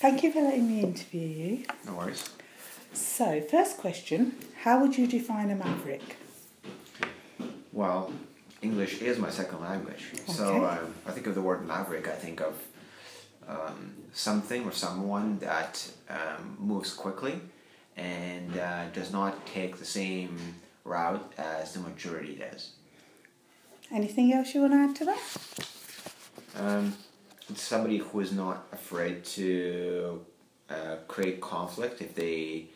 Thank you for letting me interview you. No worries. So, first question How would you define a maverick? Well, English is my second language. So Okay. um, I think of the word maverick, I think of um, something or someone that um, moves quickly and uh, does not take the same route as the majority does. Anything else you want to add to that? Um, somebody who is not afraid to uh, create conflict if they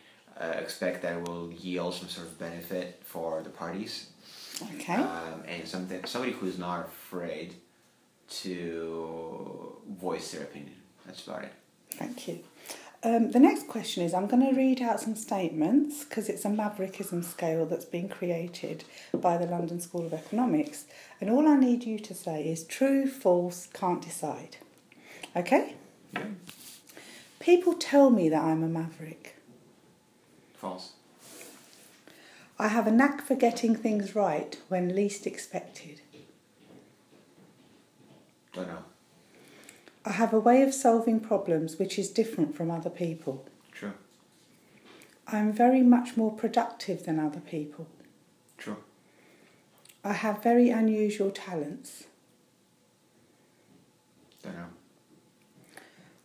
uh, expect that it will yield some sort of benefit for the parties. Okay. um, and something somebody who's not afraid to voice their opinion. That's about it. Thank you. Um, the next question is I'm going to read out some statements because it's a maverickism scale that's been created by the London School of Economics. And all I need you to say is true, false, can't decide. Okay? Yeah. People tell me that I'm a maverick. False. I have a knack for getting things right when least expected. Don't know. I have a way of solving problems which is different from other people. True. I'm very much more productive than other people. True. I have very unusual talents. Don't know.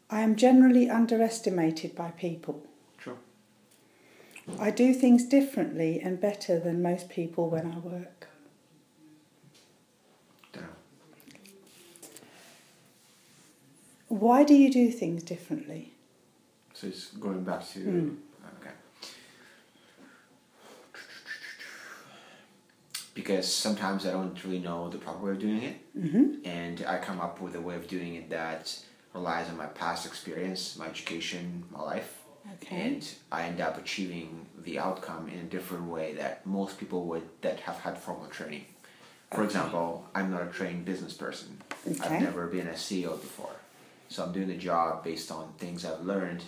I am generally underestimated by people. True. I do things differently and better than most people when I work. Don't. Why do you do things differently? So it's going back to Hmm. okay. Because sometimes I don't really know the proper way of doing it, Mm-hmm. and I come up with a way of doing it that relies on my past experience, my education, my life, Okay. and I end up achieving the outcome in a different way that most people would that have had formal training. For Okay. example, I'm not a trained business person. Okay. I've never been a CEO before. So I'm doing the job based on things I've learned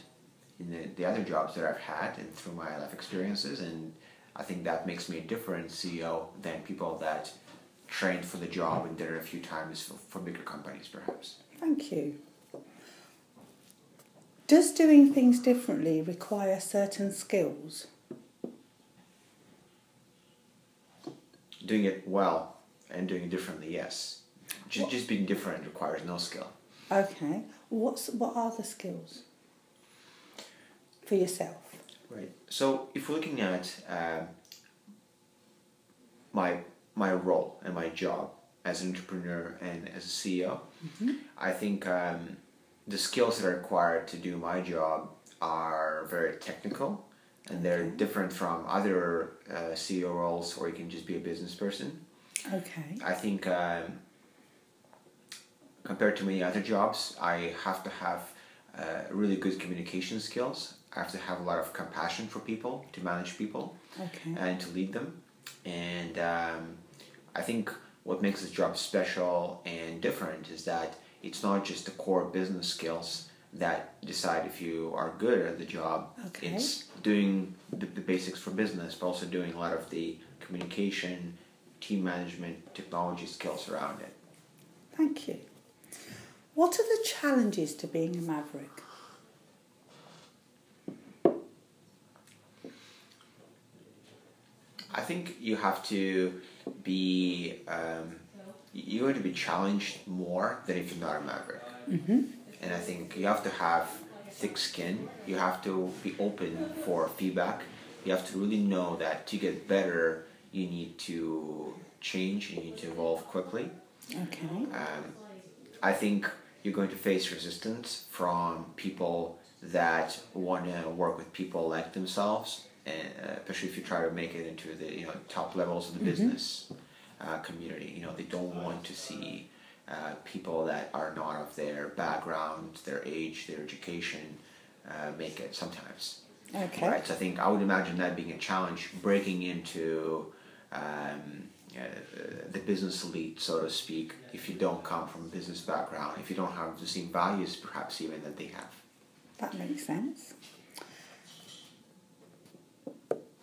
in the, the other jobs that I've had and through my life experiences and I think that makes me a different CEO than people that trained for the job and did it a few times for, for bigger companies perhaps. Thank you. Does doing things differently require certain skills? Doing it well and doing it differently, yes. Just, just being different requires no skill. Okay. What's what are the skills for yourself? Right. So if we're looking at um my my role and my job as an entrepreneur and as a CEO, I think um, the skills that are required to do my job are very technical, and they're different from other uh, CEO roles, or you can just be a business person. Okay. I think um, compared to many other jobs, I have to have uh, really good communication skills. I have to have a lot of compassion for people, to manage people, Okay. and to lead them. And um, I think what makes this job special and different is that it's not just the core business skills that decide if you are good at the job. Okay. It's doing the, the basics for business, but also doing a lot of the communication, team management, technology skills around it. Thank you. What are the challenges to being a maverick? I think you have to be um, you're going to be challenged more than if you're not a maverick. Mm-hmm. And I think you have to have thick skin. You have to be open for feedback. You have to really know that to get better, you need to change. You need to evolve quickly. Okay. Um, I think you're going to face resistance from people that want to work with people like themselves, and uh, especially if you try to make it into the you know top levels of the business uh, community. You know they don't want to see uh, people that are not of their background, their age, their education uh, make it sometimes. Okay. Right. So I think I would imagine that being a challenge, breaking into um, uh, the business elite, so to speak, if you don't come from a business background, if you don't have the same values, perhaps even that they have. That makes sense.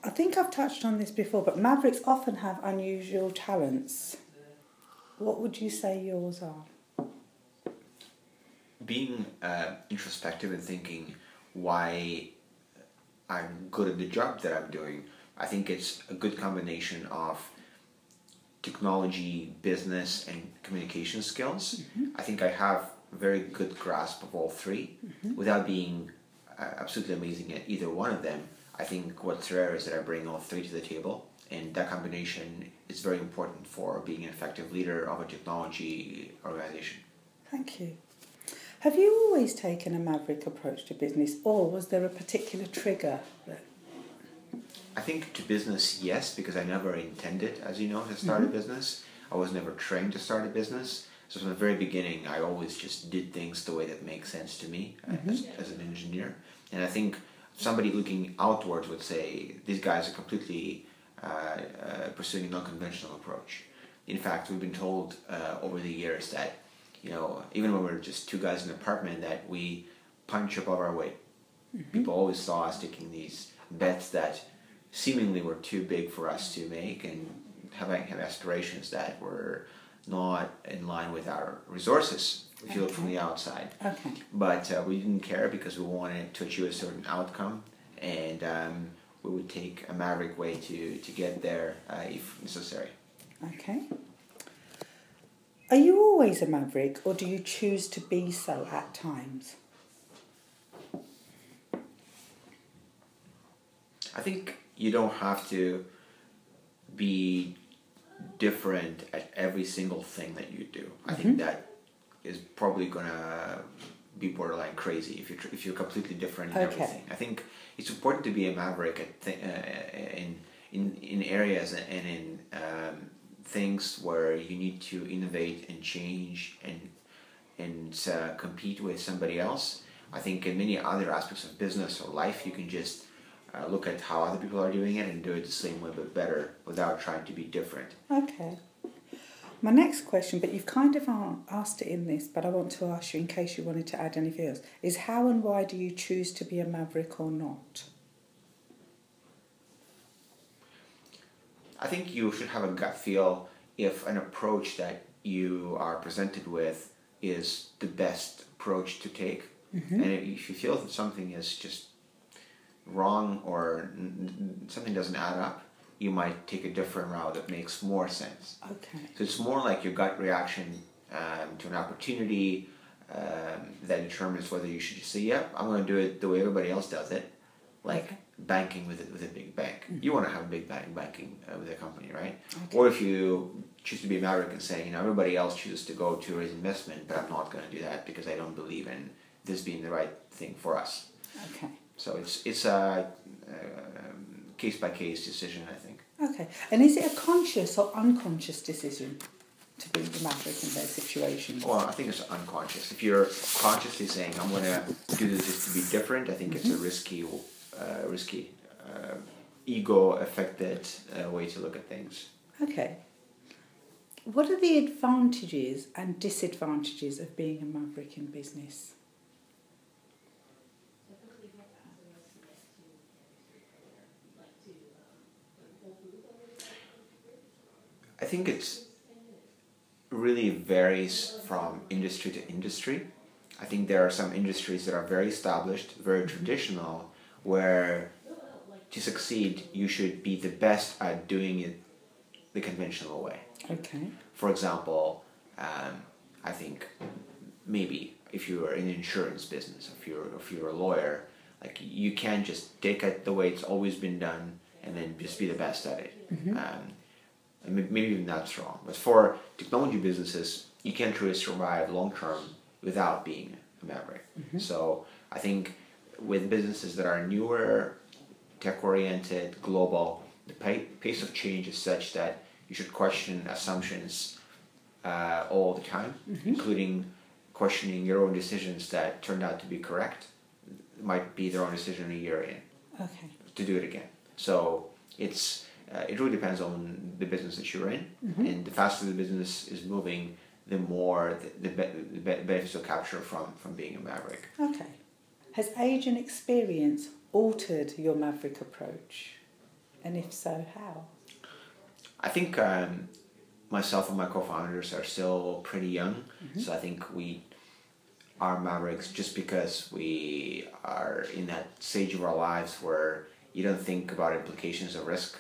I think I've touched on this before, but mavericks often have unusual talents. What would you say yours are? being uh, introspective and thinking why I'm good at the job that I'm doing, I think it's a good combination of technology, business, and communication skills. I think I have a very good grasp of all 3 without being uh, absolutely amazing at either one of them. I think what's rare is that I bring all three to the table, and that combination is very important for being an effective leader of a technology organization. Thank you. Have you always taken a maverick approach to business, or was there a particular trigger that I think to business, yes, because I never intended, as you know, to start a business. I was never trained to start a business. So from the very beginning, I always just did things the way that makes sense to me uh, as, as an engineer. And I think somebody looking outwards would say these guys are completely uh, uh, pursuing a non-conventional approach. In fact, we've been told uh, over the years that you know even when we we're just two guys in an apartment that we punch above our weight. People always saw us taking these bets that seemingly were too big for us to make and having have aspirations that were not in line with our resources if you look from the outside. Okay. But uh, we didn't care because we wanted to achieve a certain outcome and um, we would take a maverick way to, to get there uh, if necessary. Okay. Are you always a maverick, or do you choose to be so at times? I think you don't have to be different at every single thing that you do. I think that is probably gonna be borderline crazy if you're if you're completely different in Okay. everything. I think it's important to be a maverick at th- uh, in in in areas and in um, things where you need to innovate and change and and uh, compete with somebody else. I think in many other aspects of business or life, you can just uh, look at how other people are doing it and do it the same way but better without trying to be different. Okay. My next question, but you've kind of asked it in this, but I want to ask you in case you wanted to add anything else, is how and why do you choose to be a maverick or not? I think you should have a gut feel if an approach that you are presented with is the best approach to take. Mm-hmm. And if you feel that something is just wrong or something doesn't add up, you might take a different route that makes more sense. Okay. So it's more like your gut reaction um, to an opportunity um, that determines whether you should just say, "Yep, I'm going to do it the way everybody else does it," like Okay. banking with a, with a big bank. You want to have a big bank banking uh, with a company, right? Okay. Or if you choose to be a maverick and say, you know, everybody else chooses to go to raise investment, but I'm not going to do that because I don't believe in this being the right thing for us. Okay. So it's it's a case by case decision, I think. Okay. And is it a conscious or unconscious decision to be the maverick in those situations? Well, I think it's unconscious. If you're consciously saying, "I'm going to do this just to be different," I think it's a risky, uh, risky, uh, ego-affected uh, way to look at things. Okay. What are the advantages and disadvantages of being a maverick in business? I think it's really varies from industry to industry. I think there are some industries that are very established, very traditional, where to succeed you should be the best at doing it the conventional way. Okay. For example, um, I think maybe if you're in the insurance business, if you're if you're a lawyer, like you can't just take it the way it's always been done and then just be the best at it. Um, and maybe even that's wrong. But for technology businesses, you can't really survive long term without being a maverick. So I think with businesses that are newer, tech oriented, global, the pace of change is such that you should question assumptions uh, all the time, including questioning your own decisions that turned out to be correct. It might be their own decision a year in Okay. to do it again. So it's uh, it really depends on the business that you're in, and the faster the business is moving, the more the, the, be- the benefits you'll capture from from being a maverick. Okay. Has age and experience altered your maverick approach? And if so, how? I think um, myself and my co-founders are still pretty young, so I think we are mavericks just because we are in that stage of our lives where you don't think about implications of risk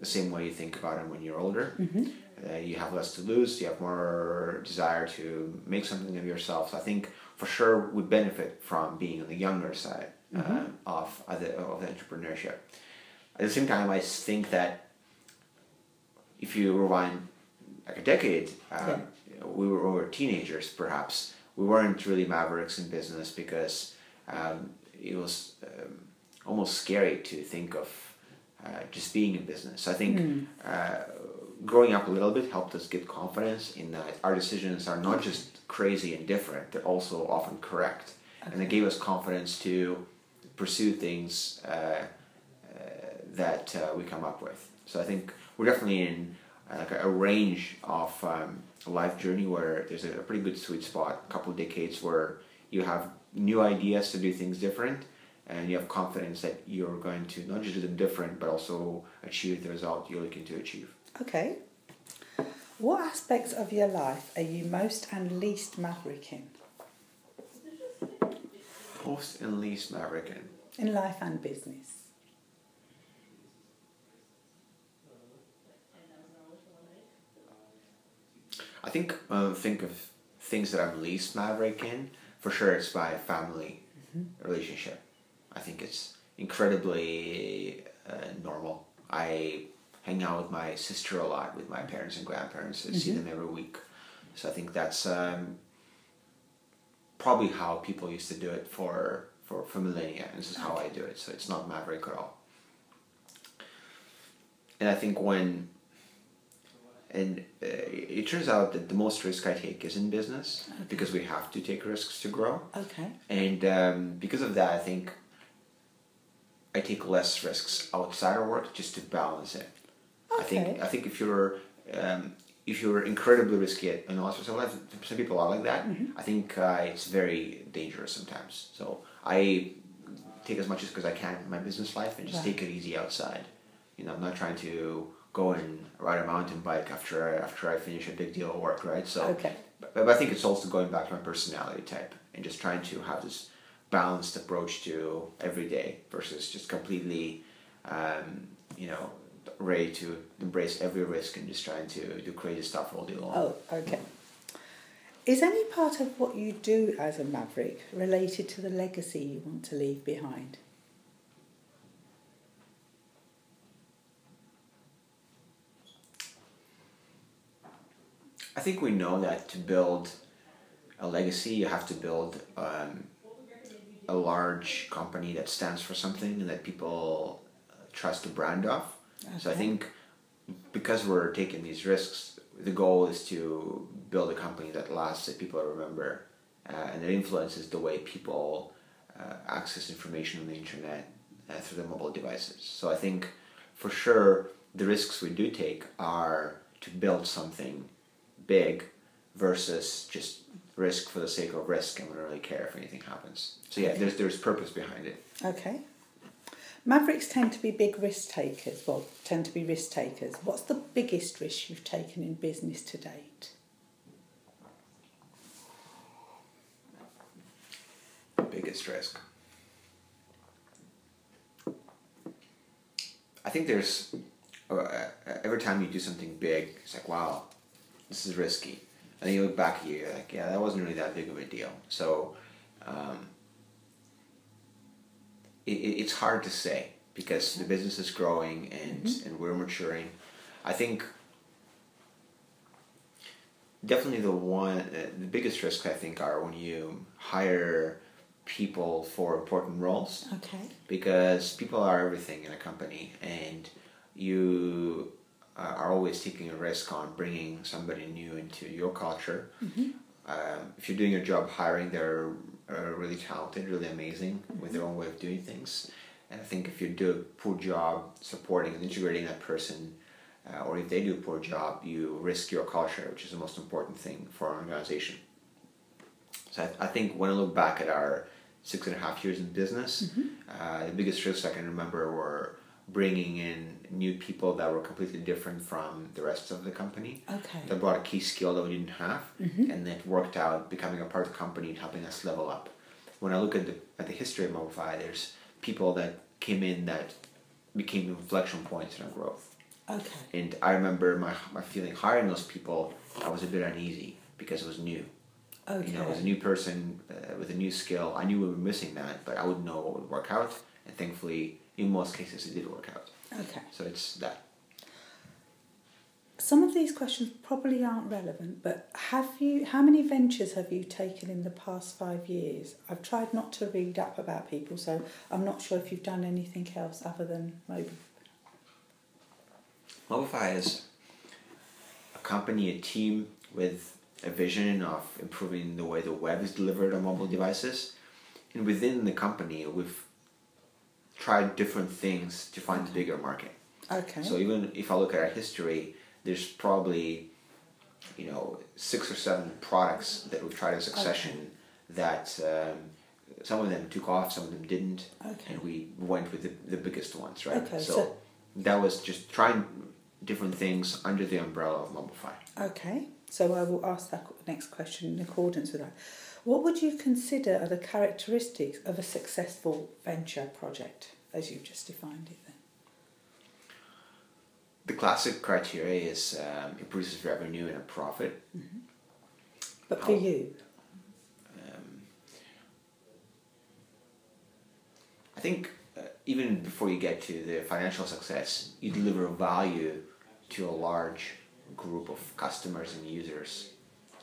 the same way you think about them when you're older. Mm-hmm. Uh, you have less to lose. You have more desire to make something of yourself. So I think for sure we benefit from being on the younger side uh, of of the, of the entrepreneurship. At the same time, I think that if you rewind like a decade, um, we were, we were teenagers perhaps. We weren't really mavericks in business because um, it was um, almost scary to think of uh, just being in business. I think uh, growing up a little bit helped us get confidence in that our decisions are not just crazy and different; they're also often correct, and it gave us confidence to pursue things uh, uh, that uh, we come up with. So I think we're definitely in uh, like a, range of um, a life journey where there's a, a pretty good sweet spot, a couple of decades where you have new ideas to do things different and you have confidence that you're going to not just do them different but also achieve the result you're looking to achieve. Okay. What aspects of your life are you most and least maverick in? Most and least maverick in. In life and business. I think uh, think of things that I'm least maverick in. For sure, it's my family relationship. I think it's incredibly uh, normal. I hang out with my sister a lot, with my parents and grandparents. I see them every week. So I think that's um, probably how people used to do it for, for, for millennia. And this is how I do it. So it's not maverick at all. And I think when and uh, it turns out that the most risk I take is in business because we have to take risks to grow. Okay. And um, because of that, I think I take less risks outside of work just to balance it. I think I think if you're um, if you're incredibly risky, at- and also some life- some people are like that. I think uh, it's very dangerous sometimes. So I take as much as because I can in my business life and just Right. take it easy outside. You know, I'm not trying to go and ride a mountain bike after I, after I finish a big deal of work, right? So Okay. but, but I think it's also going back to my personality type and just trying to have this balanced approach to every day versus just completely, um, you know, ready to embrace every risk and just trying to do crazy stuff all day long. Oh, okay. Is any part of what you do as a maverick related to the legacy you want to leave behind? I think we know that to build a legacy, you have to build um, a large company that stands for something and that people uh, trust the brand of. So I think because we're taking these risks, the goal is to build a company that lasts, that people remember, uh, and that influences the way people uh, access information on the internet uh, through their mobile devices. So I think for sure the risks we do take are to build something big versus just risk for the sake of risk and we don't really care if anything happens. So yeah, there's there's purpose behind it. Okay. Mavericks tend to be big risk takers. Well, tend to be risk takers. What's the biggest risk you've taken in business to date? biggest risk. I think there's uh, every time you do something big, it's like wow, this is risky, and then you look back a year, you're like yeah, that wasn't really that big of a deal. So um, it, it, it's hard to say because the business is growing and and we're maturing. I think definitely the one uh, the biggest risk I think are when you hire people for important roles Okay. because people are everything in a company and you are always taking a risk on bringing somebody new into your culture. Um, if you're doing your job hiring they're uh, really talented really amazing with their own way of doing things. And i think if you do a poor job supporting and integrating that person uh, or if they do a poor job you risk your culture which is the most important thing for an organization. So I, I think when I look back at our six and a half years in business, uh, the biggest risks I can remember were bringing in new people that were completely different from the rest of the company. Okay. That brought a key skill that we didn't have, and that worked out becoming a part of the company and helping us level up. When I look at the at the history of Mobilify, there's people that came in that became inflection points in our growth. Okay. And I remember my, my feeling hiring those people, I was a bit uneasy because it was new. Okay. You know, as a new person uh, with a new skill, I knew we were missing that, but I wouldn't know what would work out. And thankfully, in most cases, it did work out. Okay. So it's that. Some of these questions probably aren't relevant, but have you? How many ventures have you taken in the past five years? I've tried not to read up about people, so I'm not sure if you've done anything else other than mobile. Mobilify is a company, a team with a vision of improving the way the web is delivered on mobile devices. And within the company, we've tried different things to find the bigger market. Okay. So even if I look at our history, there's probably, you know, six or seven products that we've tried in succession that um, some of them took off, some of them didn't, Okay. and we went with the, the biggest ones, right? Okay, so, so- that was just trying different things under the umbrella of Mobilify. Okay, so I will ask that next question in accordance with that. What would you consider are the characteristics of a successful venture project, as you've just defined it then? The classic criteria is um, it produces revenue and a profit. But for you, Um, I think uh, even before you get to the financial success, you deliver value to a large group of customers and users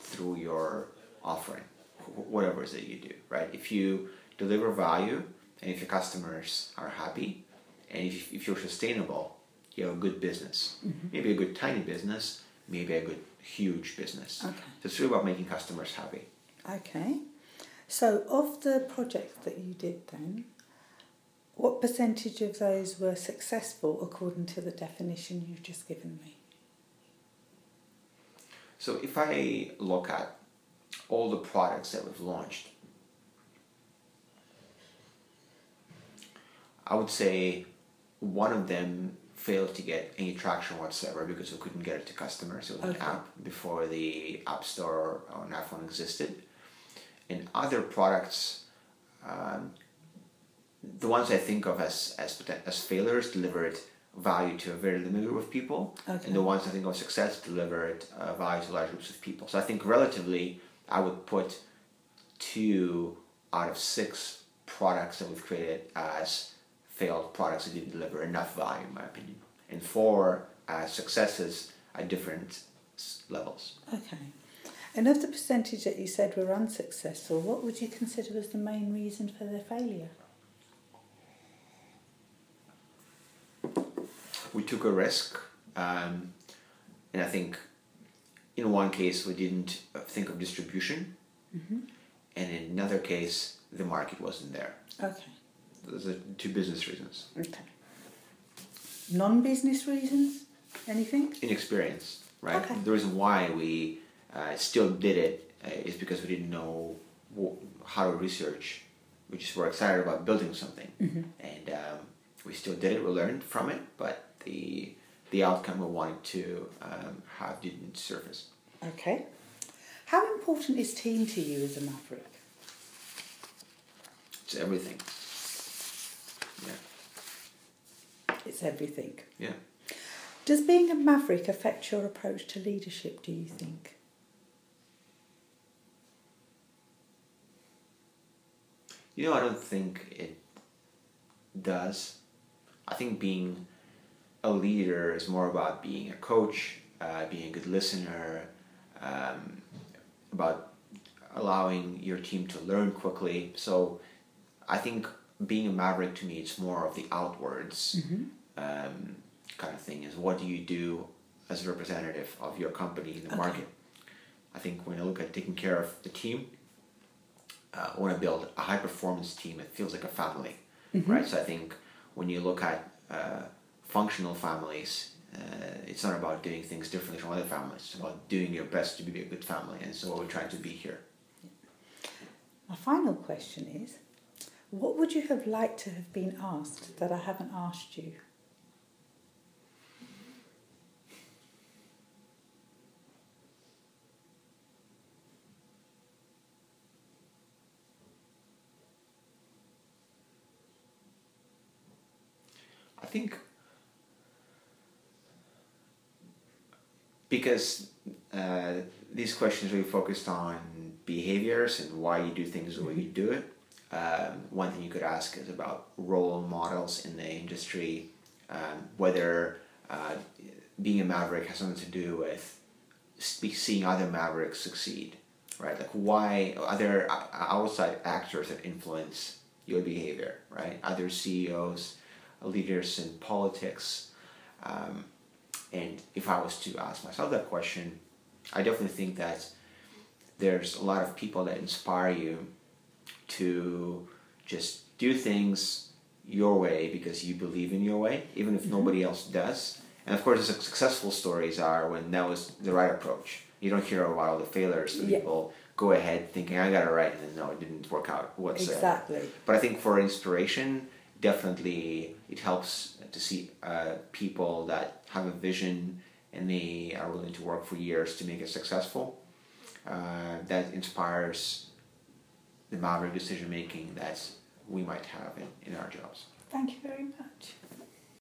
through your offering, whatever it is that you do, right? If you deliver value and if your customers are happy and if, if you're sustainable, you have a good business. Mm-hmm. Maybe a good tiny business, maybe a good huge business. Okay. So it's really about making customers happy. okay. So of the projects that you did then, what percentage of those were successful according to the definition you've just given me? So if I look at all the products that we've launched, I would say one of them failed to get any traction whatsoever because we couldn't get it to customers. It was an app before the App Store on iPhone existed. And other products, um, the ones I think of as, as, as failures delivered value to a very limited group of people. Okay. And the ones I think of as success delivered uh, value to large groups of people. So I think relatively, I would put two out of six products that we've created as failed products that didn't deliver enough value, in my opinion. And four as successes at different levels. Okay. And of the percentage that you said were unsuccessful, what would you consider as the main reason for their failure? we took a risk, um, and I think in one case we didn't think of distribution, and in another case the market wasn't there. Okay. Those are two business reasons. Okay. Non business reasons? Anything? Inexperience, right? Okay. The reason why we uh, still did it uh, is because we didn't know wh- how to research. We just were excited about building something, and um, we still did it. We learned from it, but the the outcome we wanted to um, have didn't surface. Okay. How important is team to you as a maverick? It's everything. Yeah, It's everything. yeah. Does being a maverick affect your approach to leadership, do you think? You know, I don't think it does. I think being a leader is more about being a coach, uh, being a good listener, um, about allowing your team to learn quickly. So I think being a maverick to me, it's more of the outwards um, kind of thing. Is what do you do as a representative of your company in the Okay. market? I think when I look at taking care of the team, uh, I want to build a high performance team. It feels like a family, right? So I think when you look at uh, functional families, uh, it's not about doing things differently from other families. It's about doing your best to be a good family, and so we're trying to be here. My final question is what would you have liked to have been asked that I haven't asked you? I think because uh, these questions really focused on behaviors and why you do things the way you do it. Um, one thing you could ask is about role models in the industry, um, whether uh, being a maverick has something to do with seeing other mavericks succeed, right? Like why other outside actors that influence your behavior, right? Other CEOs, leaders in politics. Um, and if I was to ask myself that question, I definitely think that there's a lot of people that inspire you to just do things your way because you believe in your way, even if mm-hmm. nobody else does. And of course, the successful stories are when that was the right approach. You don't hear about all the failures. The yeah. people go ahead thinking I got it right, and then no, it didn't work out whatsoever. Exactly. But I think for inspiration, definitely it helps to see uh, people that have a vision and they are willing to work for years to make it successful. Uh, that inspires the maverick decision making that we might have in, in our jobs. Thank you very much.